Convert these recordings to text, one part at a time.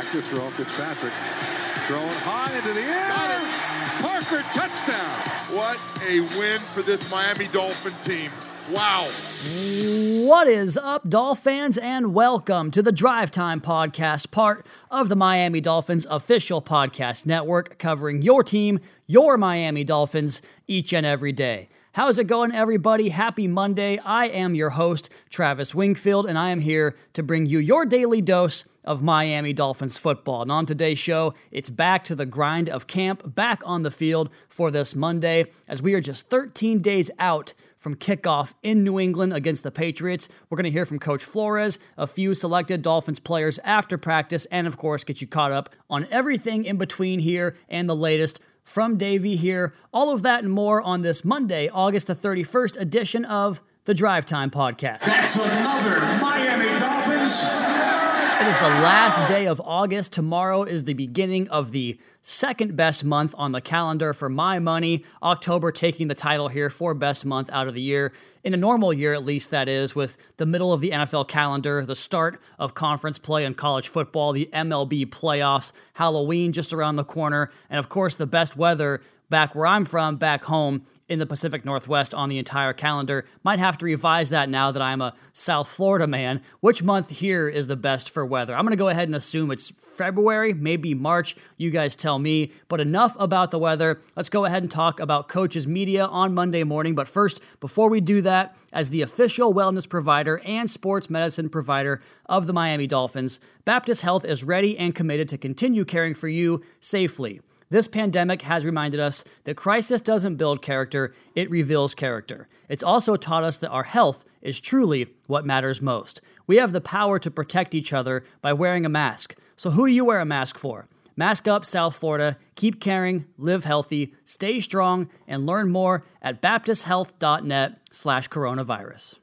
back to throw Fitzpatrick. Throwing high into the air. Parker, touchdown. What a win for this Miami Dolphin team. Wow. What is up, Dolphins, and welcome to the Drive Time Podcast, part of the Miami Dolphins official podcast network, covering your team, your Miami Dolphins, each and every day. How's it going, everybody? Happy Monday. I am your host, Travis Wingfield, and I am here to bring you your daily dose of Miami Dolphins football. And on today's show, it's back to the grind of camp, back on the field for this Monday, as we are just 13 days out from kickoff in New England against the Patriots. We're going to hear from Coach Flores, a few selected Dolphins players after practice, and of course, get you caught up on everything in between here and the latest from Davie here. All of that and more on this Monday, August the 31st edition of the Drive Time Podcast. That's another Miami. It is the last day of August. Tomorrow is the beginning of the second best month on the calendar for my money. October taking the title here for best month out of the year. In a normal year, at least, that is, with the middle of the NFL calendar, the start of conference play in college football, the MLB playoffs, Halloween just around the corner, and of course, the best weather back where I'm from, back home in the Pacific Northwest on the entire calendar. Might have to revise that now that I'm a South Florida man. Which month here is the best for weather? I'm going to go ahead and assume it's February, maybe March. You guys tell me. But enough about the weather. Let's go ahead and talk about coaches Media on Monday morning. But first, before we do that, as the official wellness provider and sports medicine provider of the Miami Dolphins, Baptist Health is ready and committed to continue caring for you safely. This pandemic has reminded us that crisis doesn't build character, it reveals character. It's also taught us that our health is truly what matters most. We have the power to protect each other by wearing a mask. So, who do you wear a mask for? Mask up, South Florida. Keep caring, live healthy, stay strong, and learn more at baptisthealth.net slash coronavirus.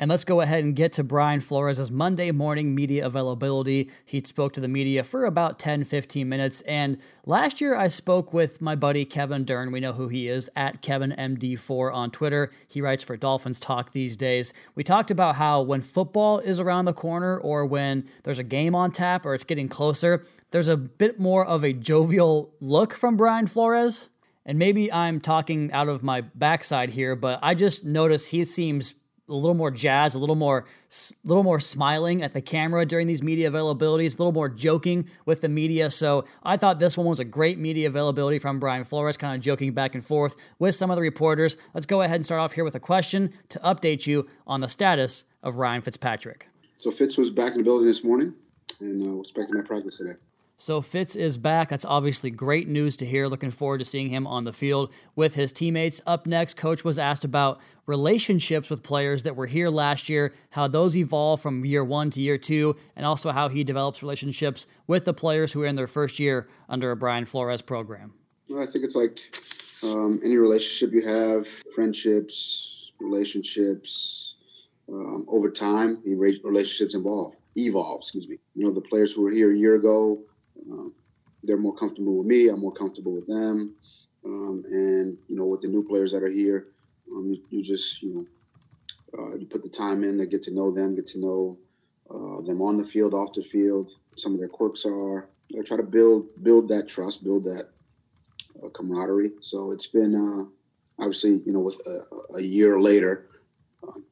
And let's go ahead and get to Brian Flores' Monday morning media availability. He spoke to the media for about 10, 15 minutes. And last year, I spoke with my buddy Kevin Dern. We know who he is at KevinMD4 on Twitter. He writes for Dolphins Talk these days. We talked about how when football is around the corner or when there's a game on tap or it's getting closer, there's a bit more of a jovial look from Brian Flores. And maybe I'm talking out of my backside here, but I just notice he seems a little more jazz, a little more, a little more smiling at the camera during these media availabilities, a little more joking with the media. So I thought this one was a great media availability from Brian Flores, kind of joking back and forth with some of the reporters. Let's go ahead and start off here with a question to update you on the status of Ryan Fitzpatrick. So Fitz was back in the building this morning, and uh, was in my practice today. So Fitz is back. That's obviously great news to hear. Looking forward to seeing him on the field with his teammates. Up next, coach was asked about relationships with players that were here last year, how those evolve from year 1 to year 2, and also how he develops relationships with the players who are in their first year under a Brian Flores program. Well, I think it's like um, any relationship you have, friendships, relationships, um, over time, relationships evolve. Evolve, excuse me. You know, the players who were here a year ago um, they're more comfortable with me. I'm more comfortable with them. Um, and you know, with the new players that are here, um, you, you, just you know, uh, you put the time in to get to know them, get to know uh, them on the field, off the field. Some of their quirks are. I try to build build that trust, build that uh, camaraderie. So it's been uh, obviously you know with a, a year later, um,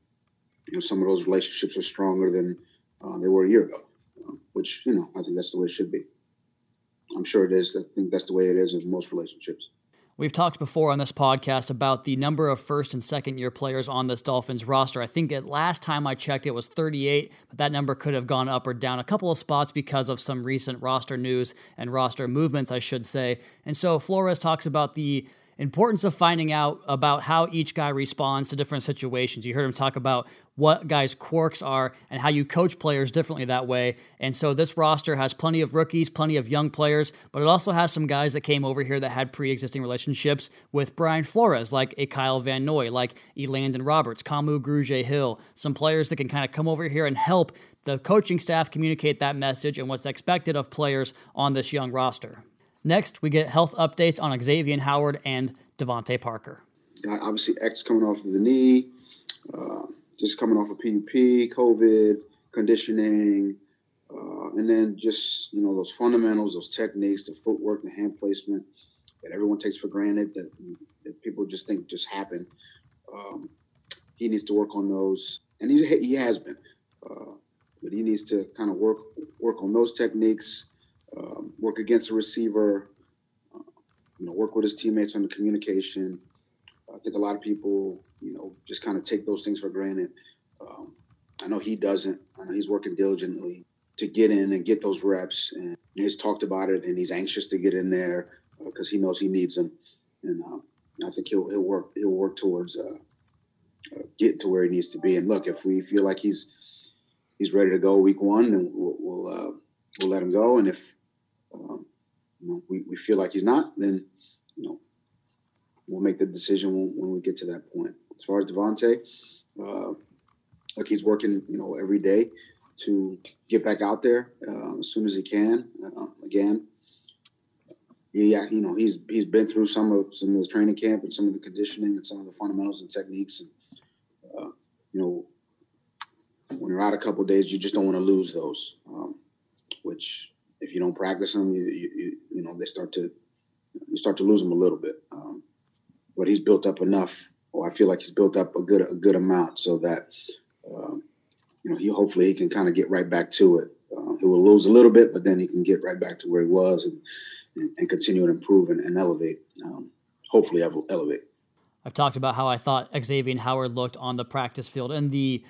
you know some of those relationships are stronger than uh, they were a year ago, um, which you know I think that's the way it should be. I'm sure it is. I think that's the way it is in most relationships. We've talked before on this podcast about the number of first and second year players on this Dolphins roster. I think at last time I checked, it was 38, but that number could have gone up or down a couple of spots because of some recent roster news and roster movements, I should say. And so Flores talks about the importance of finding out about how each guy responds to different situations. You heard him talk about what guys' quirks are and how you coach players differently that way. And so this roster has plenty of rookies, plenty of young players, but it also has some guys that came over here that had pre-existing relationships with Brian Flores, like a Kyle Van Noy, like Elandon Roberts, Kamu Grugier Hill, some players that can kind of come over here and help the coaching staff communicate that message and what's expected of players on this young roster. Next, we get health updates on Xavier Howard and DeVante Parker. obviously, X coming off of the knee, uh, just coming off of PUP, COVID, conditioning, Uh, and then just, you know, those fundamentals, those techniques, the footwork, the hand placement that everyone takes for granted that, that people just think just happen. Um, he needs to work on those, and he, he has been. Uh, but he needs to kind of work work on those techniques, um, work against the receiver, uh, you know, work with his teammates on the communication. I think a lot of people, you know, just kind of take those things for granted. Um, I know he doesn't. I know he's working diligently to get in and get those reps, and he's talked about it, and he's anxious to get in there because uh, he knows he needs them, and uh, I think he'll he'll work he'll work towards uh, uh, getting to where he needs to be. And look, if we feel like he's he's ready to go week one, then we'll we'll, uh, we'll let him go, and if um, you know, we, we feel like he's not, then you know we'll make the decision when, when we get to that point. As far as DeVante, uh, look, he's working you know every day to get back out there uh, as soon as he can. Uh, again, yeah, you know he's he's been through some of some of the training camp and some of the conditioning and some of the fundamentals and techniques, and uh, you know when you're out a couple days, you just don't want to lose those. Um, which if you don't practice them, you, you you know they start to you start to lose them a little bit. But he's built up enough. Well, I feel like he's built up a good a good amount so that um, you know he hopefully he can kind of get right back to it. Uh, he will lose a little bit, but then he can get right back to where he was and and, and continue to improve and, and elevate. Um, hopefully, elevate. I've talked about how I thought Xavier Howard looked on the practice field and the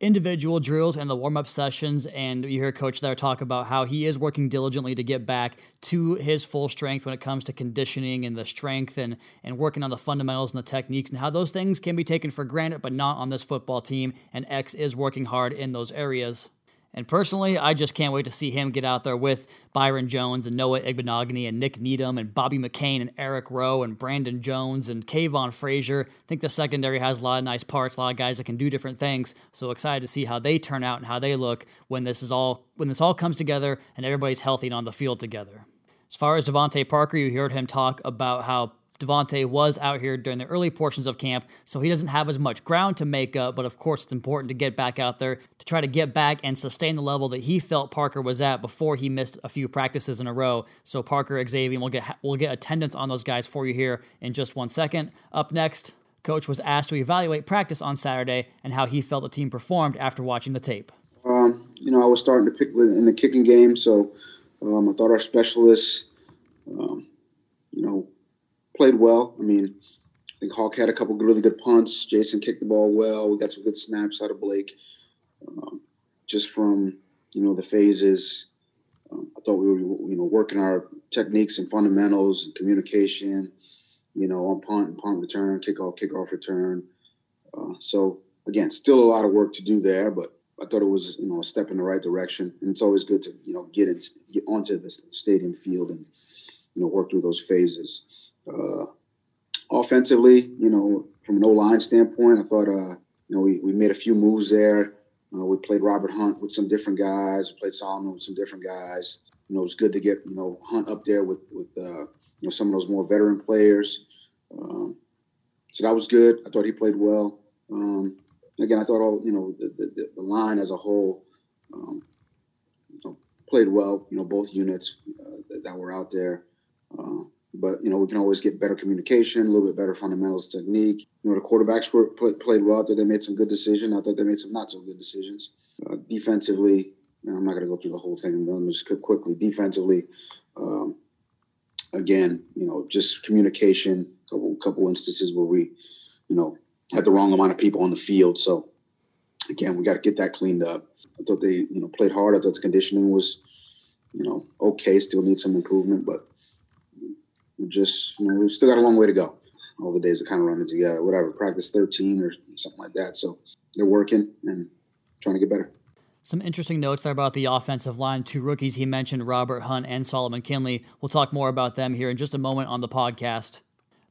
individual drills and the warm up sessions. And you hear Coach there talk about how he is working diligently to get back to his full strength when it comes to conditioning and the strength and, and working on the fundamentals and the techniques and how those things can be taken for granted, but not on this football team. And X is working hard in those areas. And personally, I just can't wait to see him get out there with Byron Jones and Noah Igbinoghene and Nik Needham and Bobby McCain and Eric Rowe and Brandon Jones and Kavon Frazier. I think the secondary has a lot of nice parts, a lot of guys that can do different things. So excited to see how they turn out and how they look when this is all when this all comes together and everybody's healthy and on the field together. As far as DeVante Parker, you heard him talk about how DeVante was out here during the early portions of camp, so he doesn't have as much ground to make up. But of course, it's important to get back out there to try to get back and sustain the level that he felt Parker was at before he missed a few practices in a row. So Parker, Xavier, we'll get we'll get attendance on those guys for you here in just one second. Up next, coach was asked to evaluate practice on Saturday and how he felt the team performed after watching the tape. Um, you know, I was starting to pick in the kicking game, so um, I thought our specialists, played well. I mean, I think Haack had a couple really good punts. Jason kicked the ball well. We got some good snaps out of Blake. Um, just from you know the phases, um, I thought we were you know working our techniques and fundamentals and communication. You know, on punt and punt return, kickoff, kickoff return. Uh, so again, still a lot of work to do there, but I thought it was you know a step in the right direction. And it's always good to you know get in, get onto the stadium field and you know work through those phases. Uh, offensively, you know, from an O line standpoint, I thought, uh, you know, we, we made a few moves there. Uh, we played Robert Hunt with some different guys. We played Solomon with some different guys. You know, it was good to get you know Hunt up there with with uh, you know some of those more veteran players. Um, so that was good. I thought he played well. Um, again, I thought all you know the, the, the line as a whole um, you know, played well. You know, both units uh, that, that, were out there. Uh, but you know we can always get better communication, a little bit better fundamentals technique. You know the quarterbacks were play, played well. I thought they made some good decisions. I thought they made some not so good decisions. Uh, defensively, you know, I'm not going to go through the whole thing. Let me just quickly. Defensively, um, again, you know, just communication. Couple couple instances where we, you know, had the wrong amount of people on the field. So again, we got to get that cleaned up. I thought they, you know, played hard. I thought the conditioning was, you know, okay. Still need some improvement, but just you know we've still got a long way to go. All the days are kind of running together. Whatever, practice 13 or something like that. So they're working and trying to get better. Some interesting notes there about the offensive line. Two rookies he mentioned, Robert Hunt and Solomon Kindley. We'll talk more about them here in just a moment on the podcast.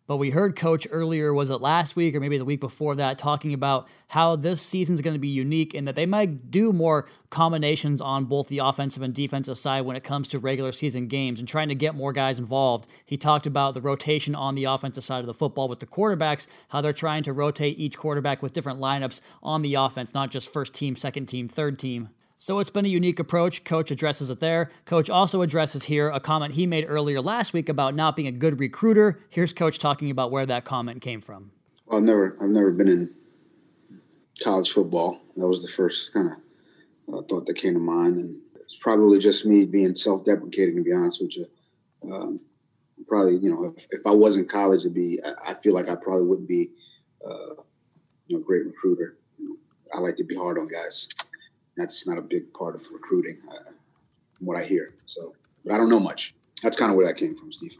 But we heard Coach earlier, was it last week or maybe the week before that, talking about how this season is going to be unique and that they might do more combinations on both the offensive and defensive side when it comes to regular season games and trying to get more guys involved. He talked about the rotation on the offensive side of the football with the quarterbacks, how they're trying to rotate each quarterback with different lineups on the offense, not just first team, second team, third team. So it's been a unique approach. Coach addresses it there. Coach also addresses here a comment he made earlier last week about not being a good recruiter. Here's Coach talking about where that comment came from. Well, I've never, I've never been in college football. That was the first kind of uh, thought that came to mind, and it's probably just me being self-deprecating. To be honest with you, um, probably you know if, if, I was in college, it'd be. I, I feel like I probably wouldn't be, uh, you know, a great recruiter. I like to be hard on guys. That's not a big part of recruiting, uh, from what I hear. So, but I don't know much. That's kind of where that came from, Steve.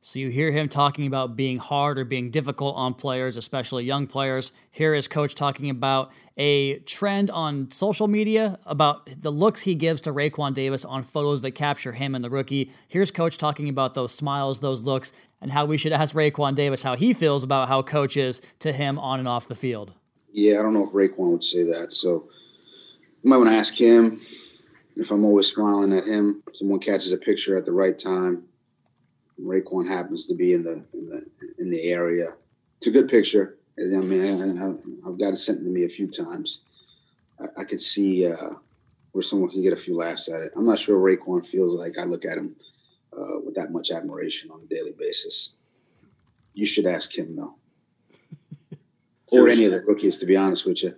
So you hear him talking about being hard or being difficult on players, especially young players. Here is coach talking about a trend on social media about the looks he gives to Raekwon Davis on photos that capture him and the rookie. Here's coach talking about those smiles, those looks, and how we should ask Raekwon Davis how he feels about how coach is to him on and off the field. Yeah, I don't know if Raekwon would say that. So you might want to ask him if I'm always smiling at him. Someone catches a picture at the right time Raekwon happens to be in the in the in the area. It's a good picture. I mean, I, have got it sent to me a few times. I, I could see uh, where someone can get a few laughs at it. I'm not sure Raekwon feels like I look at him uh, with that much admiration on a daily basis. You should ask him though, or any of the rookies. To be honest with you,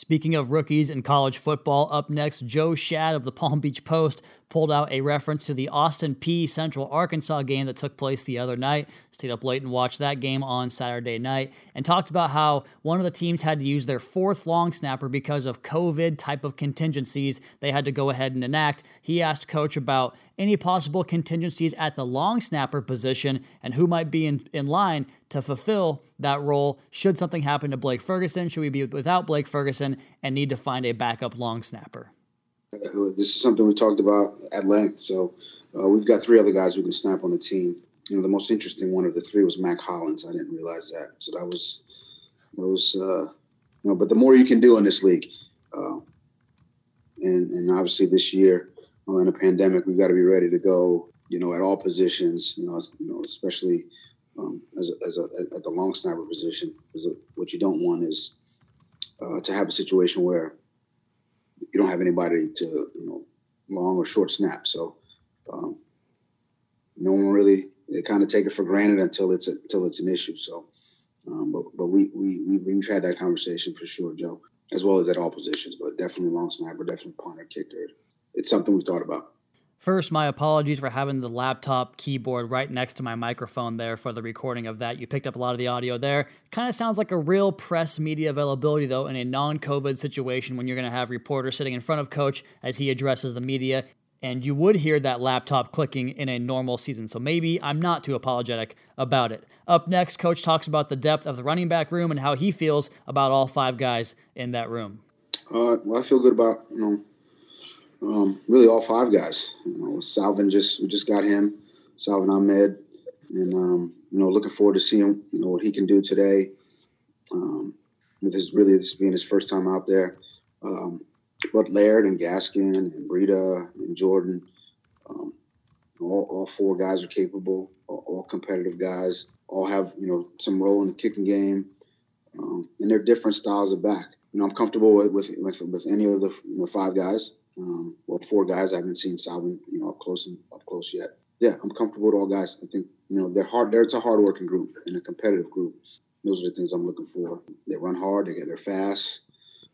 Speaking of rookies in college football, up next, Joe Schad of the Palm Beach Post pulled out a reference to the Austin Peay Central Arkansas game that took place the other night. Stayed up late and watched that game on Saturday night and talked about how one of the teams had to use their fourth long snapper because of COVID type of contingencies they had to go ahead and enact. He asked coach about any possible contingencies at the long snapper position and who might be in, in line to fulfill that role should something happen to Blake Ferguson. Should we be without Blake Ferguson and need to find a backup long snapper? This is something we talked about at length. So uh, we've got three other guys who can snap on the team. You know, the most interesting one of the three was Mack Hollins. I didn't realize that. So that was, that was, uh, you know, but the more you can do in this league, uh, and and obviously this year, in a pandemic, we've got to be ready to go. You know, at all positions. You know, you know, especially um, as a, as a, at the long snapper position. Because what you don't want is uh, to have a situation where you don't have anybody to you know long or short snap. So um, no one really they kind of take it for granted until it's a, until it's an issue. So, um, but but we we we have had that conversation for sure, Joe, as well as at all positions. But definitely long snapper, definitely punter, kicker, it's something we thought about. First, my apologies for having the laptop keyboard right next to my microphone there for the recording of that. You picked up a lot of the audio there. Kind of sounds like a real press media availability, though, in a non COVID situation when you're going to have reporters sitting in front of Coach as he addresses the media. And you would hear that laptop clicking in a normal season. So maybe I'm not too apologetic about it. Up next, Coach talks about the depth of the running back room and how he feels about all five guys in that room. Uh, well, I feel good about, you know, um, really all five guys. You know, Salvon just we just got him, Salvon Ahmed, and um, you know looking forward to seeing you know what he can do today. Um, with his really this being his first time out there, um, but Laird and Gaskin and Breida and Jordan, um, all, all four guys are capable, all, all, competitive guys, all have you know some role in the kicking game, um, and they're different styles of back. You know, I'm comfortable with with, with, with any of the you know, five guys. Um, well, four guys. I haven't seen Salvon, you know, up close and up close yet. Yeah, I'm comfortable with all guys. I think you know they're hard. They're it's a hard working group and a competitive group. Those are the things I'm looking for. They run hard. They get they're fast.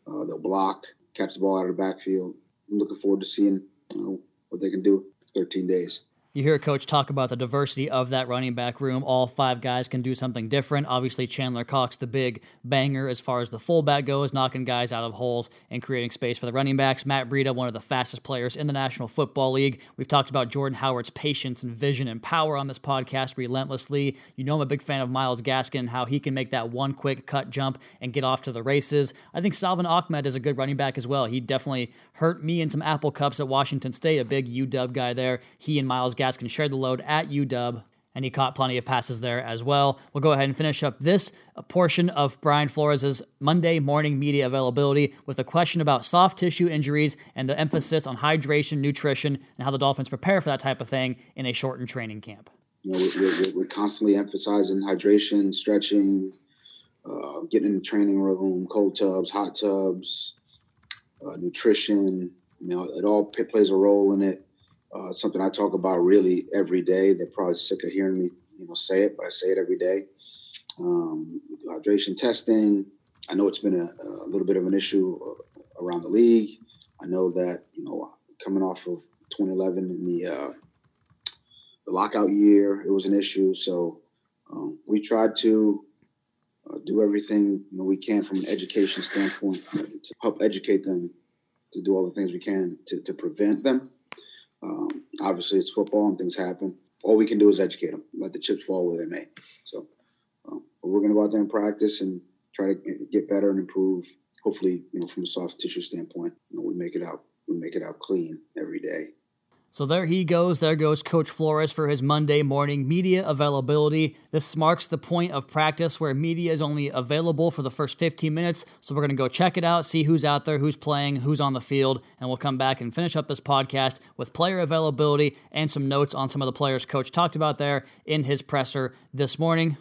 Uh, they'll block, catch the ball out of the backfield. I'm looking forward to seeing you know, what they can do. 13 days. You hear a Coach talk about the diversity of that running back room. All five guys can do something different. Obviously, Chandler Cox, the big banger as far as the fullback goes, knocking guys out of holes and creating space for the running backs. Matt Breida, one of the fastest players in the National Football League. We've talked about Jordan Howard's patience and vision and power on this podcast relentlessly. You know I'm a big fan of Myles Gaskin how he can make that one quick cut jump and get off to the races. I think Salvon Ahmed is a good running back as well. He definitely hurt me in some Apple Cups at Washington State, a big UW guy there. He and Myles Gaskin Gaskin shared the load at UW, and he caught plenty of passes there as well. We'll go ahead and finish up this portion of Brian Flores' Monday morning media availability with a question about soft tissue injuries and the emphasis on hydration, nutrition, and how the Dolphins prepare for that type of thing in a shortened training camp. You know, we're, we're constantly emphasizing hydration, stretching, uh, getting in the training room, cold tubs, hot tubs, uh, nutrition, You know, it all plays a role in it. Uh, something I talk about really every day. They're probably sick of hearing me, you know, say it, but I say it every day. Um, hydration testing. I know it's been a, a little bit of an issue uh, around the league. I know that you know coming off of 2011 in the uh, the lockout year, it was an issue. So um, we tried to uh, do everything you know we can from an education standpoint to help educate them to do all the things we can to, to prevent them. Um, obviously, it's football and things happen. All we can do is educate them, let the chips fall where they may. So, um, we're going to go out there and practice and try to get better and improve. Hopefully, you know, from a soft tissue standpoint, you know, we make it out, we make it out clean every day. So there he goes. There goes Coach Flores for his Monday morning media availability. This marks the point of practice where media is only available for the first 15 minutes. So we're going to go check it out, see who's out there, who's playing, who's on the field, and we'll come back and finish up this podcast with player availability and some notes on some of the players Coach talked about there in his presser this morning.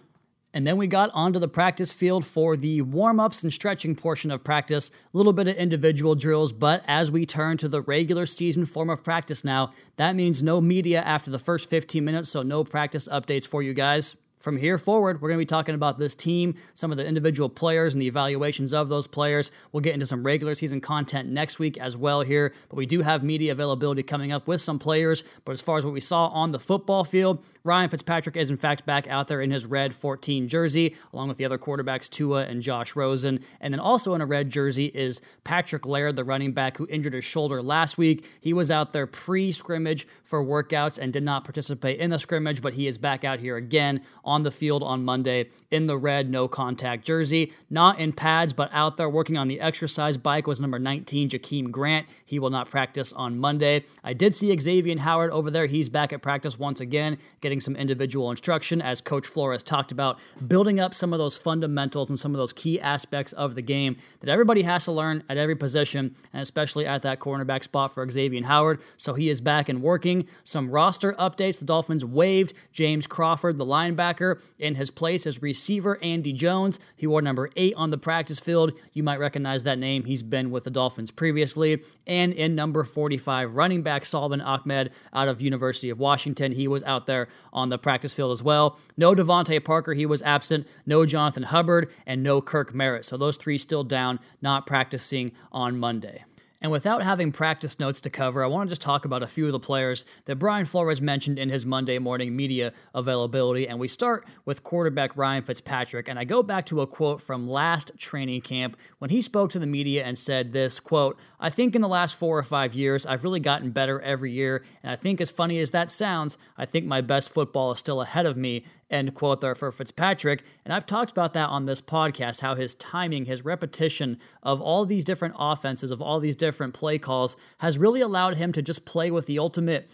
And then we got onto the practice field for the warm ups and stretching portion of practice. A little bit of individual drills, but as we turn to the regular season form of practice now, that means no media after the first 15 minutes, so no practice updates for you guys. From here forward, we're going to be talking about this team, some of the individual players, and the evaluations of those players. We'll get into some regular season content next week as well here, but we do have media availability coming up with some players. But as far as what we saw on the football field, Ryan Fitzpatrick is in fact back out there in his red 14 jersey, along with the other quarterbacks Tua and Josh Rosen. And then also in a red jersey is Patrick Laird, the running back who injured his shoulder last week. He was out there pre scrimmage for workouts and did not participate in the scrimmage, but he is back out here again on the field on Monday in the red no contact jersey. Not in pads, but out there working on the exercise bike was number 19, Jakeem Grant. He will not practice on Monday. I did see Xavier Howard over there. He's back at practice once again, getting getting some individual instruction, as Coach Flores talked about, building up some of those fundamentals and some of those key aspects of the game that everybody has to learn at every position, and especially at that cornerback spot for Xavier Howard. So he is back and working. Some roster updates. The Dolphins waived James Crawford, the linebacker, in his place as receiver Andy Jones. He wore number eight on the practice field. You might recognize that name. He's been with the Dolphins previously. And in number 45, running back Salvon Ahmed out of University of Washington. He was out there on the practice field as well. No DeVante Parker, he was absent. No Jonathan Hubbard, and no Kirk Merritt. So those three still down, not practicing on Monday. And without having practice notes to cover, I want to just talk about a few of the players that Brian Flores mentioned in his Monday morning media availability. And we start with quarterback Ryan Fitzpatrick. And I go back to a quote from last training camp when he spoke to the media and said this quote, I think in the last four or five years, I've really gotten better every year. And I think as funny as that sounds, I think my best football is still ahead of me end quote there for Fitzpatrick. And I've talked about that on this podcast how his timing, his repetition of all these different offenses, of all these different play calls, has really allowed him to just play with the ultimate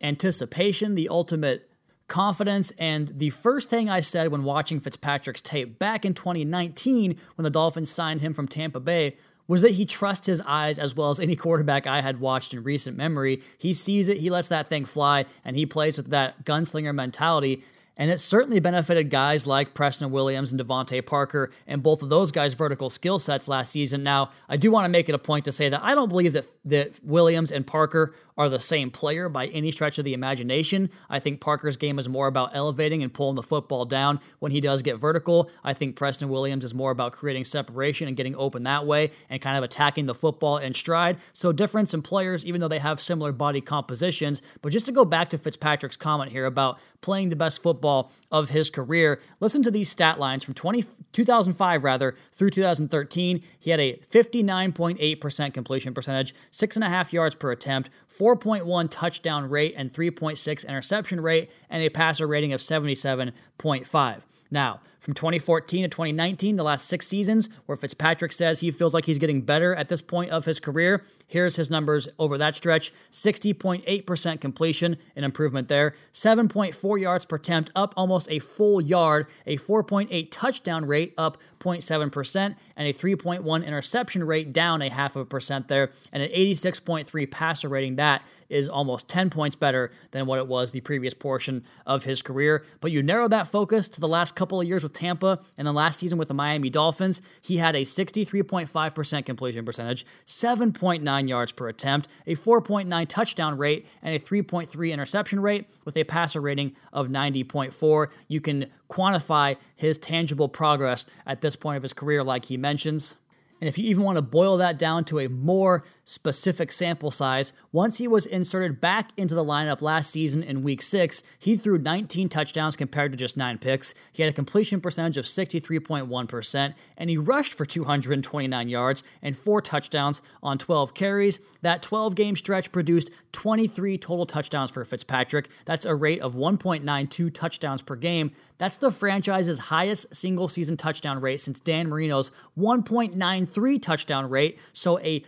anticipation, the ultimate confidence. And the first thing I said when watching Fitzpatrick's tape back in 2019 when the Dolphins signed him from Tampa Bay was that he trusts his eyes as well as any quarterback I had watched in recent memory. He sees it, he lets that thing fly, and he plays with that gunslinger mentality. And it certainly benefited guys like Preston Williams and DeVante Parker and both of those guys' vertical skill sets last season. Now, I do want to make it a point to say that I don't believe that, that Williams and Parker are the same player by any stretch of the imagination. I think Parker's game is more about elevating and pulling the football down when he does get vertical. I think Preston Williams is more about creating separation and getting open that way and kind of attacking the football in stride. So, difference in players, even though they have similar body compositions. But just to go back to Fitzpatrick's comment here about playing the best football of his career. Listen to these stat lines from 20, 2005 rather through 2013. He had a 59.8% completion percentage, six and a half yards per attempt, 4.1 touchdown rate, and 3.6 interception rate, and a passer rating of 77.5. Now, from 2014 to 2019, the last six seasons, where Fitzpatrick says he feels like he's getting better at this point of his career. Here's his numbers over that stretch 60.8% completion, an improvement there, 7.4 yards per attempt, up almost a full yard, a 4.8 touchdown rate, up 0.7%, and a 3.1 interception rate, down a half of a percent there, and an 86.3 passer rating. That is almost 10 points better than what it was the previous portion of his career. But you narrow that focus to the last couple of years with Tampa and the last season with the Miami Dolphins, he had a 63.5% completion percentage, 7.9 yards per attempt, a 4.9 touchdown rate, and a 3.3 interception rate with a passer rating of 90.4. You can quantify his tangible progress at this point of his career, like he mentions. And if you even want to boil that down to a more specific sample size, once he was inserted back into the lineup last season in week six, he threw 19 touchdowns compared to just nine picks. He had a completion percentage of 63.1%, and he rushed for 229 yards and four touchdowns on 12 carries. That 12 game stretch produced 23 total touchdowns for Fitzpatrick. That's a rate of 1.92 touchdowns per game. That's the franchise's highest single season touchdown rate since Dan Marino's 1.93 touchdown rate, so a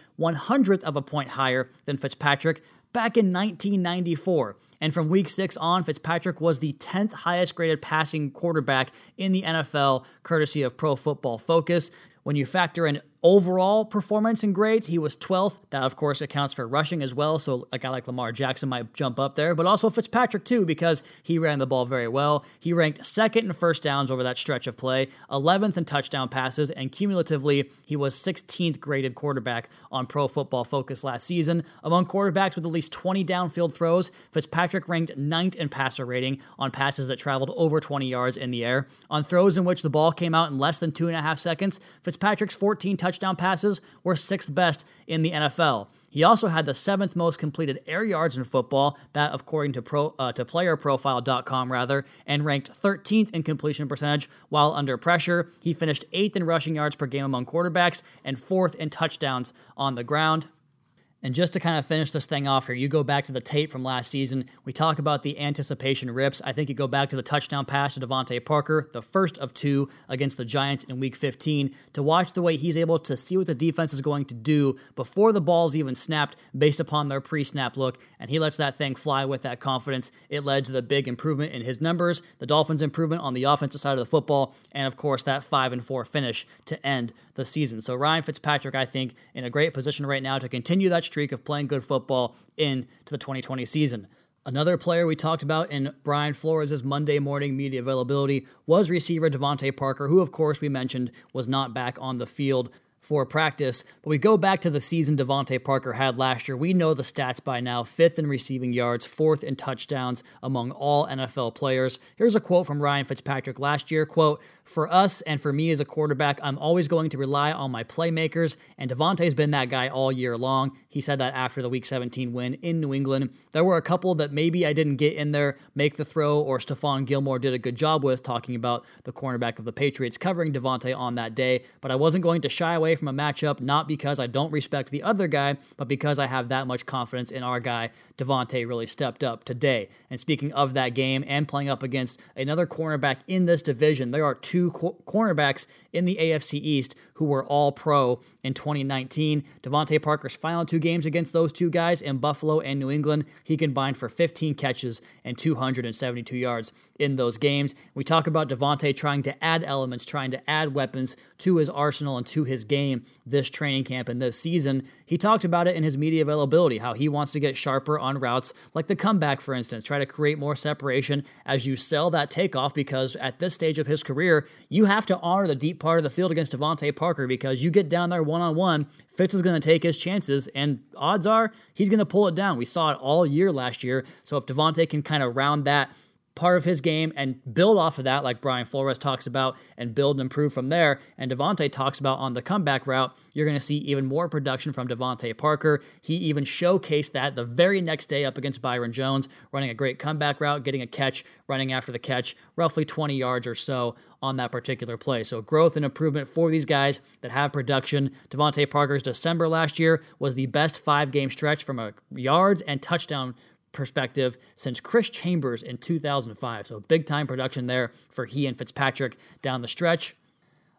100th of a point higher than Fitzpatrick back in 1994. And from week six on, Fitzpatrick was the 10th highest graded passing quarterback in the NFL, courtesy of Pro Football Focus. When you factor in overall performance and grades, he was 12th. That, of course, accounts for rushing as well. So a guy like Lamar Jackson might jump up there, but also Fitzpatrick, too, because he ran the ball very well. He ranked second in first downs over that stretch of play, 11th in touchdown passes, and cumulatively, he was 16th graded quarterback on Pro Football Focus last season. Among quarterbacks with at least 20 downfield throws, Fitzpatrick ranked ninth in passer rating on passes that traveled over 20 yards in the air. On throws in which the ball came out in less than two and a half seconds, Fitzpatrick's 14 touchdowns touchdown passes were sixth best in the NFL. He also had the seventh most completed air yards in football, that according to pro uh, to playerprofile.com rather, and ranked 13th in completion percentage while under pressure. He finished eighth in rushing yards per game among quarterbacks and fourth in touchdowns on the ground. And just to kind of finish this thing off here, you go back to the tape from last season. We talk about the anticipation rips. I think you go back to the touchdown pass to DeVante Parker, the first of two against the Giants in week 15, to watch the way he's able to see what the defense is going to do before the ball's even snapped based upon their pre snap look. And he lets that thing fly with that confidence. It led to the big improvement in his numbers, the Dolphins' improvement on the offensive side of the football, and of course, that 5 and 4 finish to end the season. So Ryan Fitzpatrick, I think, in a great position right now to continue that streak of playing good football into the 2020 season. Another player we talked about in Brian Flores' Monday morning media availability was receiver DeVante Parker, who, of course, we mentioned was not back on the field for practice. But we go back to the season DeVante Parker had last year. We know the stats by now fifth in receiving yards, fourth in touchdowns among all NFL players. Here's a quote from Ryan Fitzpatrick last year quote, for us and for me as a quarterback, I'm always going to rely on my playmakers, and DeVante's been that guy all year long. He said that after the Week 17 win in New England. There were a couple that maybe I didn't get in there, make the throw, or Stephon Gilmore did a good job with talking about the cornerback of the Patriots covering DeVante on that day, but I wasn't going to shy away from a matchup, not because I don't respect the other guy, but because I have that much confidence in our guy. DeVante really stepped up today. And speaking of that game and playing up against another cornerback in this division, there are two cornerbacks in the AFC East who were all pro in 2019. DeVante Parker's final two games against those two guys in Buffalo and New England, he combined for 15 catches and 272 yards in those games. We talk about DeVante trying to add elements, trying to add weapons to his arsenal and to his game this training camp and this season. He talked about it in his media availability, how he wants to get sharper on routes like the comeback, for instance, try to create more separation as you sell that takeoff because at this stage of his career, you have to honor the deep part of the field against DeVante Parker because you get down there one on one, Fitz is going to take his chances, and odds are he's going to pull it down. We saw it all year last year. So if DeVante can kind of round that part of his game and build off of that, like Brian Flores talks about, and build and improve from there. And DeVante talks about on the comeback route, you're going to see even more production from DeVante Parker. He even showcased that the very next day up against Byron Jones, running a great comeback route, getting a catch, running after the catch, roughly 20 yards or so on that particular play. So growth and improvement for these guys that have production. DeVante Parker's December last year was the best five game stretch from a yards and touchdown perspective since Chris Chambers in 2005. So big time production there for he and Fitzpatrick down the stretch.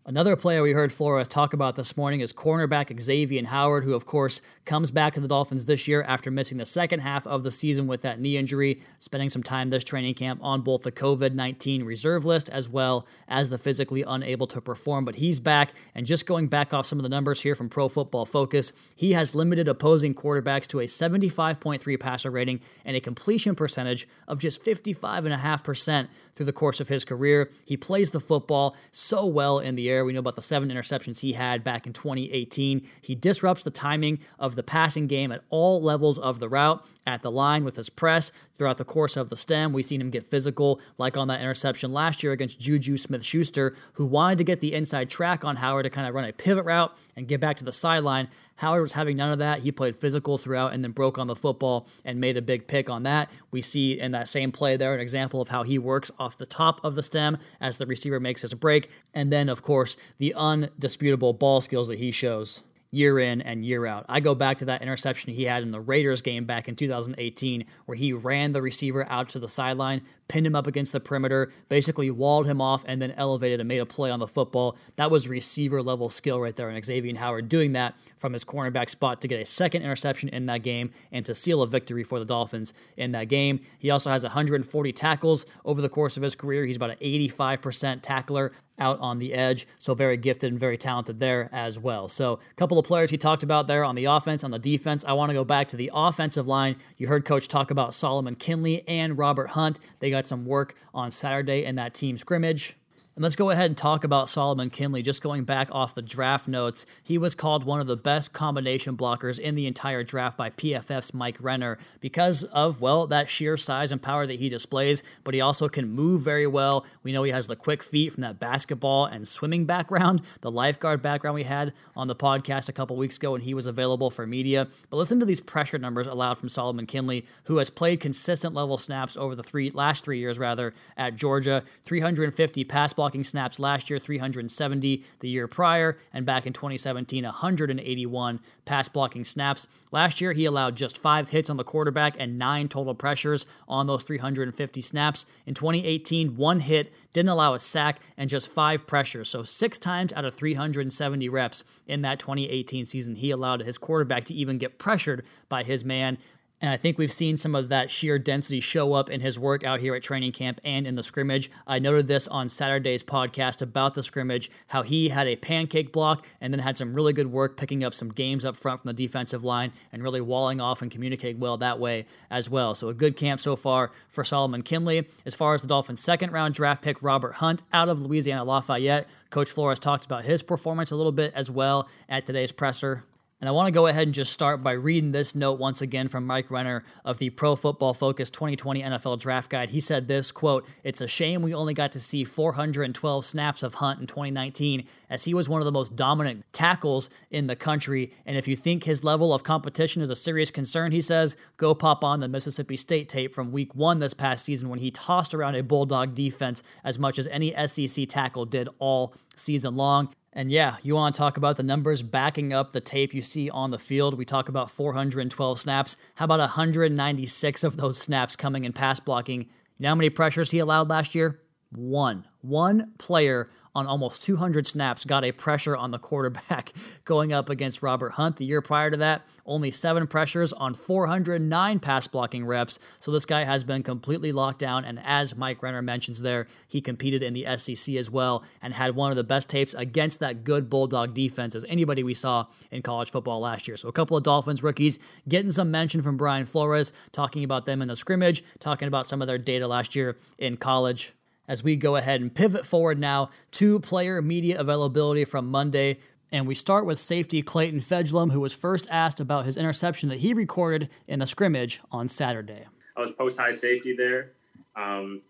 Another player we heard Flores talk about this morning is cornerback Xavier Howard, who, of course, comes back to the Dolphins this year after missing the second half of the season with that knee injury, spending some time this training camp on both the COVID 19 reserve list as well as the physically unable to perform. But he's back, and just going back off some of the numbers here from Pro Football Focus, he has limited opposing quarterbacks to a 75.3 passer rating and a completion percentage of just 55.5% through the course of his career. He plays the football so well in the air. We know about the seven interceptions he had back in 2018. He disrupts the timing of the passing game at all levels of the route at the line with his press throughout the course of the stem. We've seen him get physical, like on that interception last year against Juju Smith Schuster, who wanted to get the inside track on Howard to kind of run a pivot route and get back to the sideline. Howard was having none of that. He played physical throughout and then broke on the football and made a big pick on that. We see in that same play there an example of how he works off the top of the stem as the receiver makes his break. And then, of course, the undisputable ball skills that he shows year in and year out. I go back to that interception he had in the Raiders game back in 2018, where he ran the receiver out to the sideline, pinned him up against the perimeter, basically walled him off, and then elevated and made a play on the football. That was receiver level skill right there. And Xavier Howard doing that from his cornerback spot to get a second interception in that game and to seal a victory for the Dolphins in that game. He also has 140 tackles over the course of his career. He's about an 85% tackler out on the edge. So very gifted and very talented there as well. So a couple of players he talked about there on the offense, on the defense. I want to go back to the offensive line. You heard coach talk about Solomon Kindley and Robert Hunt. They got some work on Saturday in that team scrimmage. And let's go ahead and talk about Solomon Kindley. Just going back off the draft notes, he was called one of the best combination blockers in the entire draft by PFF's Mike Renner because of, well, that sheer size and power that he displays, but he also can move very well. We know he has the quick feet from that basketball and swimming background, the lifeguard background we had on the podcast a couple weeks ago when he was available for media. But listen to these pressure numbers allowed from Solomon Kindley, who has played consistent level snaps over the three last three years, rather, at Georgia. 350 pass blocking snaps last year, 370 the year prior, and back in 2017, 181 pass blocking snaps. Last year, he allowed just five hits on the quarterback and nine total pressures on those 350 snaps. In 2018, one hit, didn't allow a sack, and just five pressures. So, six times out of 370 reps in that 2018 season, he allowed his quarterback to even get pressured by his man. And I think we've seen some of that sheer density show up in his work out here at training camp and in the scrimmage. I noted this on Saturday's podcast about the scrimmage, how he had a pancake block and then had some really good work picking up some games up front from the defensive line and really walling off and communicating well that way as well. So a good camp so far for Solomon Kindley. As far as the Dolphins' second round draft pick, Robert Hunt out of Louisiana Lafayette. Coach Flores talked about his performance a little bit as well at today's presser. And I want to go ahead and just start by reading this note once again from Mike Renner of the Pro Football Focus 2020 NFL Draft Guide. He said this quote, It's a shame we only got to see 412 snaps of Hunt in 2019, as he was one of the most dominant tackles in the country. And if you think his level of competition is a serious concern, he says, go pop on the Mississippi State tape from week one this past season when he tossed around a Bulldog defense as much as any SEC tackle did all season long. And yeah, you want to talk about the numbers backing up the tape you see on the field. We talk about 412 snaps. How about 196 of those snaps coming in pass blocking? You know how many pressures he allowed last year? One. One player on almost 200 snaps got a pressure on the quarterback going up against Robert Hunt. The year prior to that, only seven pressures on 409 pass blocking reps. So this guy has been completely locked down. And as Mike Renner mentions there, he competed in the SEC as well and had one of the best tapes against that good Bulldog defense as anybody we saw in college football last year. So a couple of Dolphins rookies getting some mention from Brian Flores, talking about them in the scrimmage, talking about some of their data last year in college as we go ahead and pivot forward now to player media availability from Monday. And we start with safety Clayton Fejedelem, who was first asked about his interception that he recorded in the scrimmage on Saturday. I was post high safety there. Um,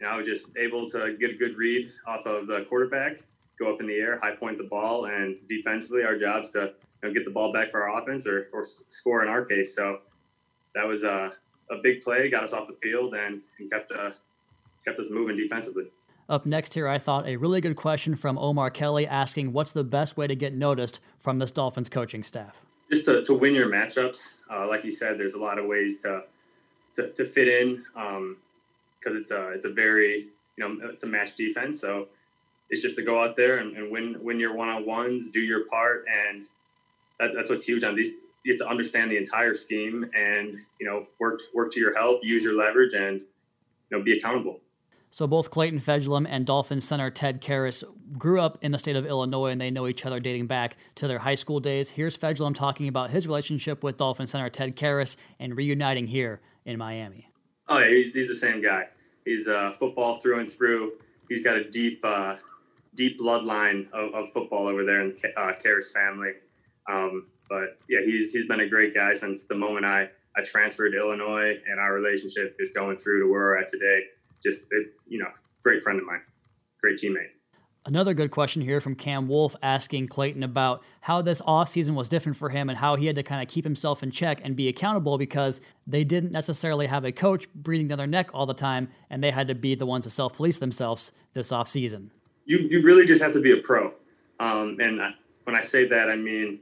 and I was just able to get a good read off of the quarterback, go up in the air, high point the ball, and defensively, our job's to you know, get the ball back for our offense or, or score in our case. So that was a, a big play, got us off the field, and, and kept uh, kept us moving defensively. Up next here, I thought a really good question from Omar Kelly asking what's the best way to get noticed from this Dolphins coaching staff? Just to, to win your matchups. Uh, like you said, there's a lot of ways to to, to fit in because um, it's a it's a very you know it's a match defense. So it's just to go out there and, and win win your one on ones, do your part, and that, that's what's huge on these. You have to understand the entire scheme and you know work work to your help, use your leverage, and you know be accountable. So both Clayton Fejedelem and Dolphin center Ted Karras grew up in the state of Illinois, and they know each other dating back to their high school days. Here's Fejedelem talking about his relationship with Dolphin center Ted Karras and reuniting here in Miami. Oh yeah, he's, he's the same guy. He's uh, football through and through. He's got a deep, uh, deep bloodline of, of, football over there in the uh, Karras family. Um, but yeah, he's he's been a great guy since the moment I I transferred to Illinois, and our relationship is going through to where we're at today. Just you know, great friend of mine, great teammate. Another good question here from Cam Wolfe asking Clayton about how this offseason was different for him and how he had to kind of keep himself in check and be accountable because they didn't necessarily have a coach breathing down their neck all the time and they had to be the ones to self police themselves this offseason. You, you really just have to be a pro. Um, and when I say that, I mean,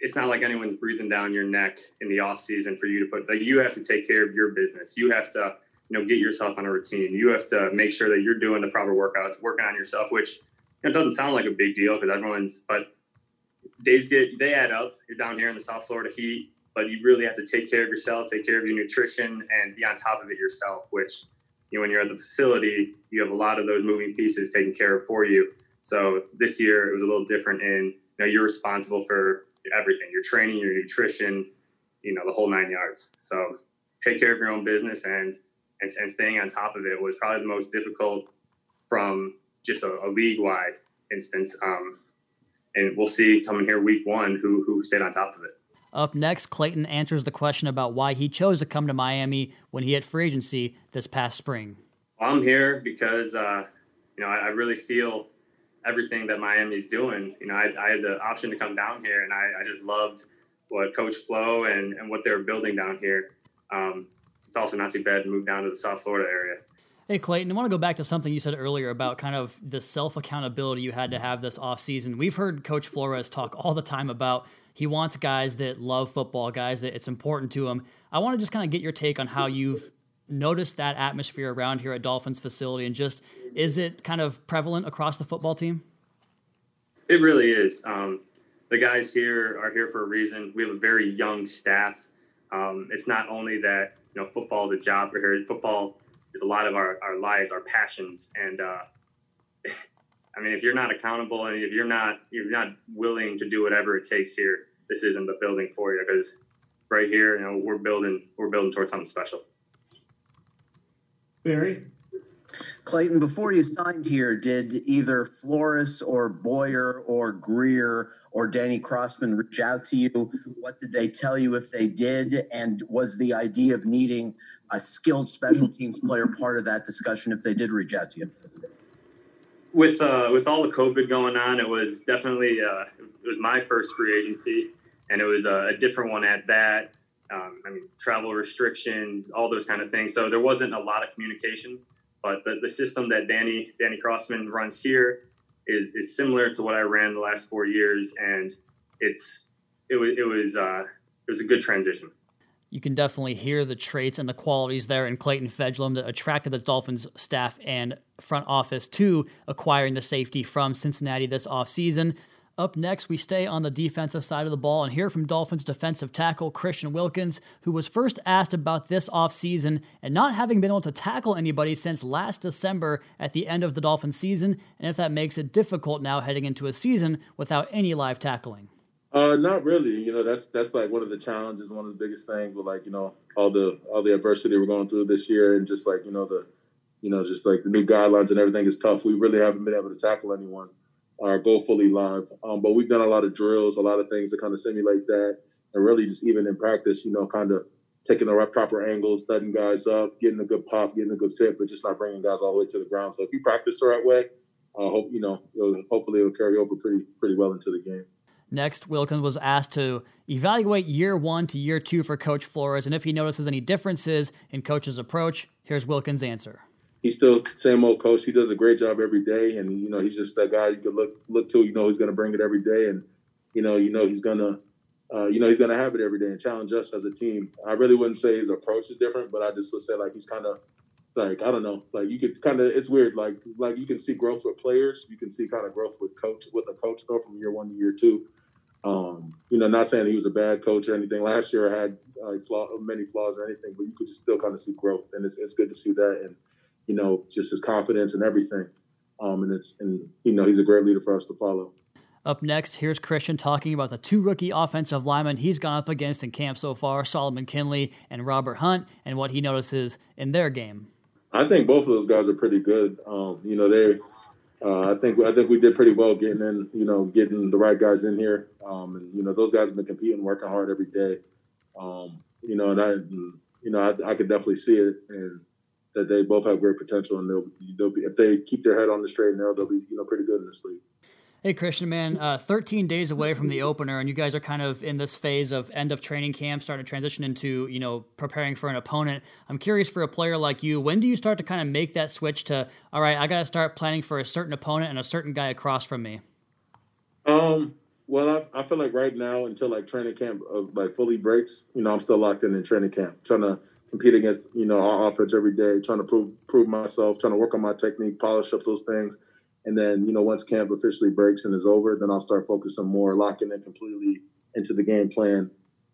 it's not like anyone's breathing down your neck in the offseason for you to put, like, you have to take care of your business. You have to you know, get yourself on a routine. You have to make sure that you're doing the proper workouts, working on yourself, which it doesn't sound like a big deal because everyone's, but days get, they add up. You're down here in the South Florida heat, but you really have to take care of yourself, take care of your nutrition, and be on top of it yourself, which, you know, when you're at the facility, you have a lot of those moving pieces taken care of for you. So this year it was a little different in, you know, you're responsible for everything, your training, your nutrition, you know, the whole nine yards. So take care of your own business and and, and staying on top of it was probably the most difficult from just a, a league wide instance. Um, and we'll see coming here week one who who stayed on top of it. Up next, Clayton answers the question about why he chose to come to Miami when he hit free agency this past spring. I'm here because uh, you know I, I, really feel everything that Miami's doing. You know, I, I, had the option to come down here, and I, I just loved what Coach Flo and, and what they were building down here. Um, it's also not too bad to move down to the South Florida area. Hey Clayton, I want to go back to something you said earlier about kind of the self accountability you had to have this offseason. We've heard Coach Flores talk all the time about he wants guys that love football, guys that it's important to him. I want to just kind of get your take on how you've noticed that atmosphere around here at Dolphins facility and just is it kind of prevalent across the football team? It really is. Um, the guys here are here for a reason. We have a very young staff. Um, it's not only that you know football is a job for here. Football is a lot of our, our lives, our passions, and uh, I mean, if you're not accountable and if you're not you're not willing to do whatever it takes here, this isn't the building for you because right here, you know, we're building we're building towards something special. Barry. Clayton, before you signed here, did either Flores or Boyer or Greer or Danny Crossman reach out to you? What did they tell you if they did? And was the idea of needing a skilled special teams player part of that discussion if they did reach out to you? With uh, with all the COVID going on, it was definitely uh, it was my first free agency, and it was a, a different one at that. Um, I mean, travel restrictions, all those kind of things. So there wasn't a lot of communication. But the, the system that Danny Danny Crossman runs here is is similar to what I ran the last four years, and it's it was it was uh, it was a good transition. You can definitely hear the traits and the qualities there in Clayton Fejedelem that attracted the Dolphins staff and front office to acquiring the safety from Cincinnati this offseason. Up next, we stay on the defensive side of the ball and hear from Dolphins defensive tackle Christian Wilkins, who was first asked about this offseason and not having been able to tackle anybody since last December at the end of the Dolphins season, and if that makes it difficult now heading into a season without any live tackling. Uh, not really. You know, that's that's like one of the challenges, one of the biggest things with like you know all the all the adversity we're going through this year, and just like you know the, you know just like the new guidelines and everything is tough. We really haven't been able to tackle anyone or go fully live. Um, but we've done a lot of drills, a lot of things to kind of simulate that, and really just even in practice, you know, kind of taking the right proper angles, studying guys up, getting a good pop, getting a good fit, but just not bringing guys all the way to the ground. So if you practice the right way, I uh, hope you know, it'll, hopefully it'll carry over pretty pretty well into the game. Next, Wilkins was asked to evaluate year one to year two for Coach Flores, and if he notices any differences in Coach's approach, here's Wilkins' answer he's still same old coach. He does a great job every day, and you know he's just that guy you could look look to. You know he's going to bring it every day, and you know you know he's gonna uh, you know he's going to have it every day and challenge us as a team. I really wouldn't say his approach is different, but I just would say like he's kind of like I don't know, like you could kind of it's weird. Like like you can see growth with players, you can see kind of growth with coach with a coach though from year one to year two. Um, you know, not saying he was a bad coach or anything. Last year I had like flaw, many flaws or anything, but you could still kind of see growth, and it's it's good to see that, and you know, just his confidence and everything. Um, and it's and you know he's a great leader for us to follow. Up next, here's Christian talking about the two rookie offensive linemen he's gone up against in camp so far, Solomon Kindley and Robert Hunt, and what he notices in their game. I think both of those guys are pretty good. Um, you know, they. Uh, I think I think we did pretty well getting in. You know, getting the right guys in here. Um, and you know, those guys have been competing, working hard every day. Um, you know, and I, you know, I, I could definitely see it, and that they both have great potential, and they'll they'll be if they keep their head on the straight and narrow, they'll be you know pretty good in this league. Hey, Christian, man, uh, 13 days away from the opener, and you guys are kind of in this phase of end of training camp, starting to transition into, you know, preparing for an opponent. I'm curious for a player like you, when do you start to kind of make that switch to, all right, I got to start planning for a certain opponent and a certain guy across from me? Um, well, I, I feel like right now, until like training camp uh, like fully breaks, you know, I'm still locked in in training camp, trying to compete against, you know, our offense every day, trying to prove prove myself, trying to work on my technique, polish up those things and then, you know, once camp officially breaks and is over, then I'll start focusing more, locking in completely into the game plan,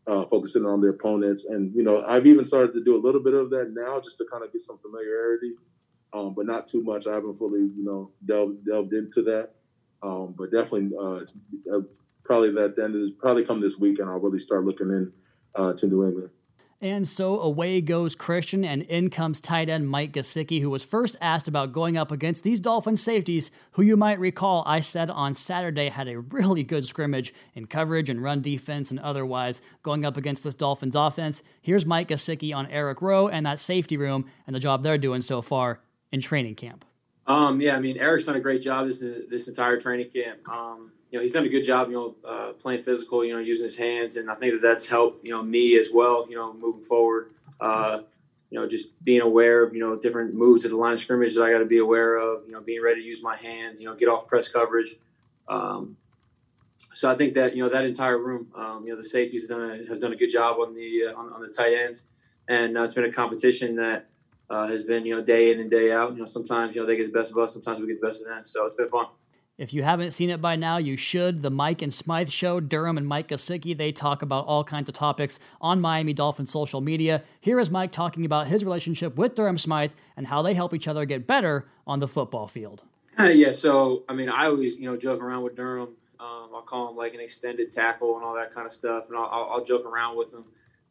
uh, focusing on the opponents. And, you know, I've even started to do a little bit of that now just to kind of get some familiarity, um, but not too much. I haven't fully, you know, delved, delved into that. Um, but definitely, uh, uh probably that then is probably come this week and I'll really start looking in uh, to New England. And so away goes Christian, and in comes tight end Mike Gesicki, who was first asked about going up against these Dolphin safeties, who you might recall I said on Saturday had a really good scrimmage in coverage and run defense and otherwise going up against this Dolphins offense. Here's Mike Gesicki on Eric Rowe and that safety room and the job they're doing so far in training camp. Um, yeah, I mean, Eric's done a great job this this entire training camp. Um, know, he's done a good job, you know, uh, playing physical, you know, using his hands, and I think that that's helped, you know, me as well, you know, moving forward. Uh, you know, just being aware of, you know, different moves at the line of scrimmage that I got to be aware of, you know, being ready to use my hands, you know, get off press coverage. Um, so I think that, you know, that entire room, um, you know, the safeties have done a, have done a good job on the, uh, on, on, the tight ends. And uh, it's been a competition that uh, has been, you know, day in and day out. You know, sometimes, you know, they get the best of us, sometimes we get the best of them. So it's been fun. If you haven't seen it by now, you should. The Mike and Smythe Show, Durham and Mike Gesicki, they talk about all kinds of topics on Miami Dolphins social media. Here is Mike talking about his relationship with Durham Smythe and how they help each other get better on the football field. yeah, so I mean, I always you know joke around with Durham. Um, I'll call him like an extended tackle and all that kind of stuff, and I'll, I'll, I'll joke around with him.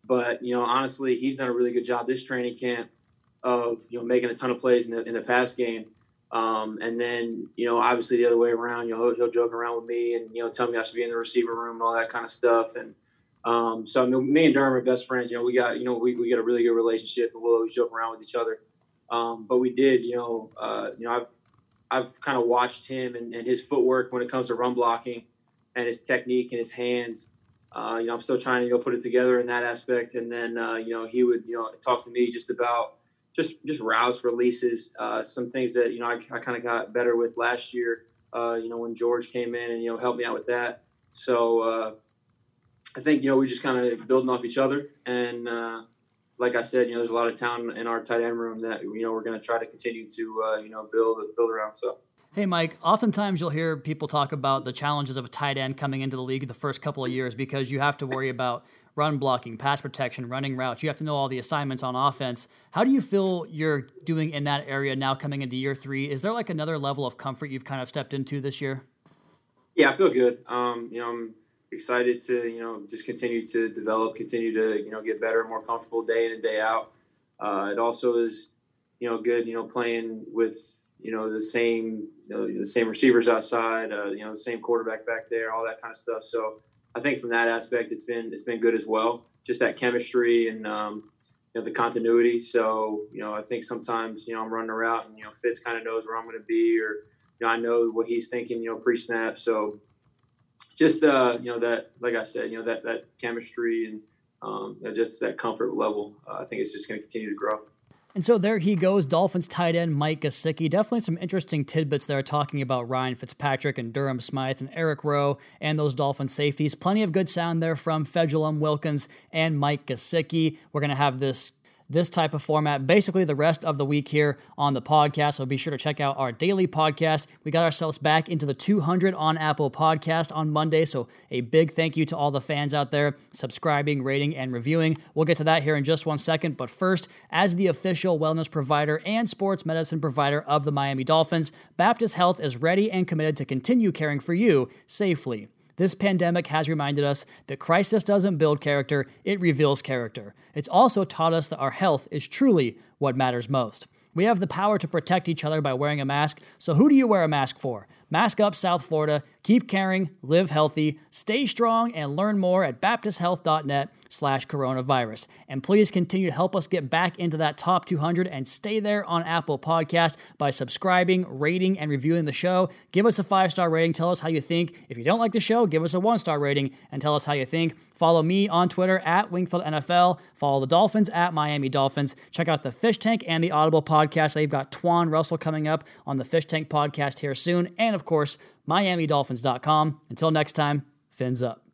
But you know, honestly, he's done a really good job this training camp of you know making a ton of plays in the in the pass game um, and then, you know, obviously the other way around, you know, he'll, he'll, joke around with me and, you know, tell me I should be in the receiver room and all that kind of stuff. And um, so I mean, me and Durham are best friends. You know, we got, you know, we, we got a really good relationship and we'll always joke around with each other. Um, but we did, you know, uh, you know, I've, I've kind of watched him and, and, his footwork when it comes to run blocking and his technique and his hands. Uh, you know, I'm still trying to, you know, put it together in that aspect. And then, uh, you know, he would, you know, talk to me just about, just just routes releases, uh, some things that you know I, I kind of got better with last year. Uh, you know when George came in and you know helped me out with that. So uh, I think you know we just kind of building off each other, and uh, like I said, you know there's a lot of talent in our tight end room that you know we're going to try to continue to uh, you know build build around. So. Hey, Mike, oftentimes you'll hear people talk about the challenges of a tight end coming into the league the first couple of years because you have to worry about run blocking, pass protection, running routes. You have to know all the assignments on offense. How do you feel you're doing in that area now coming into year three? Is there like another level of comfort you've kind of stepped into this year? Yeah, I feel good. Um, you know, I'm excited to, you know, just continue to develop, continue to, you know, get better, more comfortable day in and day out. Uh, it also is, you know, good, you know, playing with, you know, the same, you know, the same receivers outside, uh, you know, the same quarterback back there, all that kind of stuff. So, I think from that aspect, it's been it's been good as well. Just that chemistry and um, you know the continuity. So you know, I think sometimes you know I'm running a route and you know Fitz kind of knows where I'm going to be, or you know I know what he's thinking. You know, pre-snap. So just uh, you know that, like I said, you know that that chemistry and um, you know, just that comfort level. Uh, I think it's just going to continue to grow. And so there he goes, Dolphins tight end Mike Gesicki. Definitely some interesting tidbits there talking about Ryan Fitzpatrick and Durham Smythe and Eric Rowe and those Dolphin safeties. Plenty of good sound there from Fejedelem Wilkins and Mike Gesicki. We're going to have this this type of format basically the rest of the week here on the podcast. So be sure to check out our daily podcast. We got ourselves back into the 200 on Apple Podcast on Monday. So a big thank you to all the fans out there subscribing, rating, and reviewing. We'll get to that here in just one second. But first, as the official wellness provider and sports medicine provider of the Miami Dolphins, Baptist Health is ready and committed to continue caring for you safely. This pandemic has reminded us that crisis doesn't build character, it reveals character. It's also taught us that our health is truly what matters most. We have the power to protect each other by wearing a mask, so who do you wear a mask for? Mask up South Florida, keep caring, live healthy, stay strong, and learn more at baptisthealth.net slash coronavirus. And please continue to help us get back into that top 200 and stay there on Apple Podcast by subscribing, rating, and reviewing the show. Give us a five-star rating. Tell us how you think. If you don't like the show, give us a one-star rating and tell us how you think. Follow me on Twitter at Wingfield NFL. Follow the Dolphins at Miami Dolphins. Check out the Fish Tank and the Audible podcast. They've got Twan Russell coming up on the Fish Tank podcast here soon. And of course, MiamiDolphins.com. Until next time, fins up.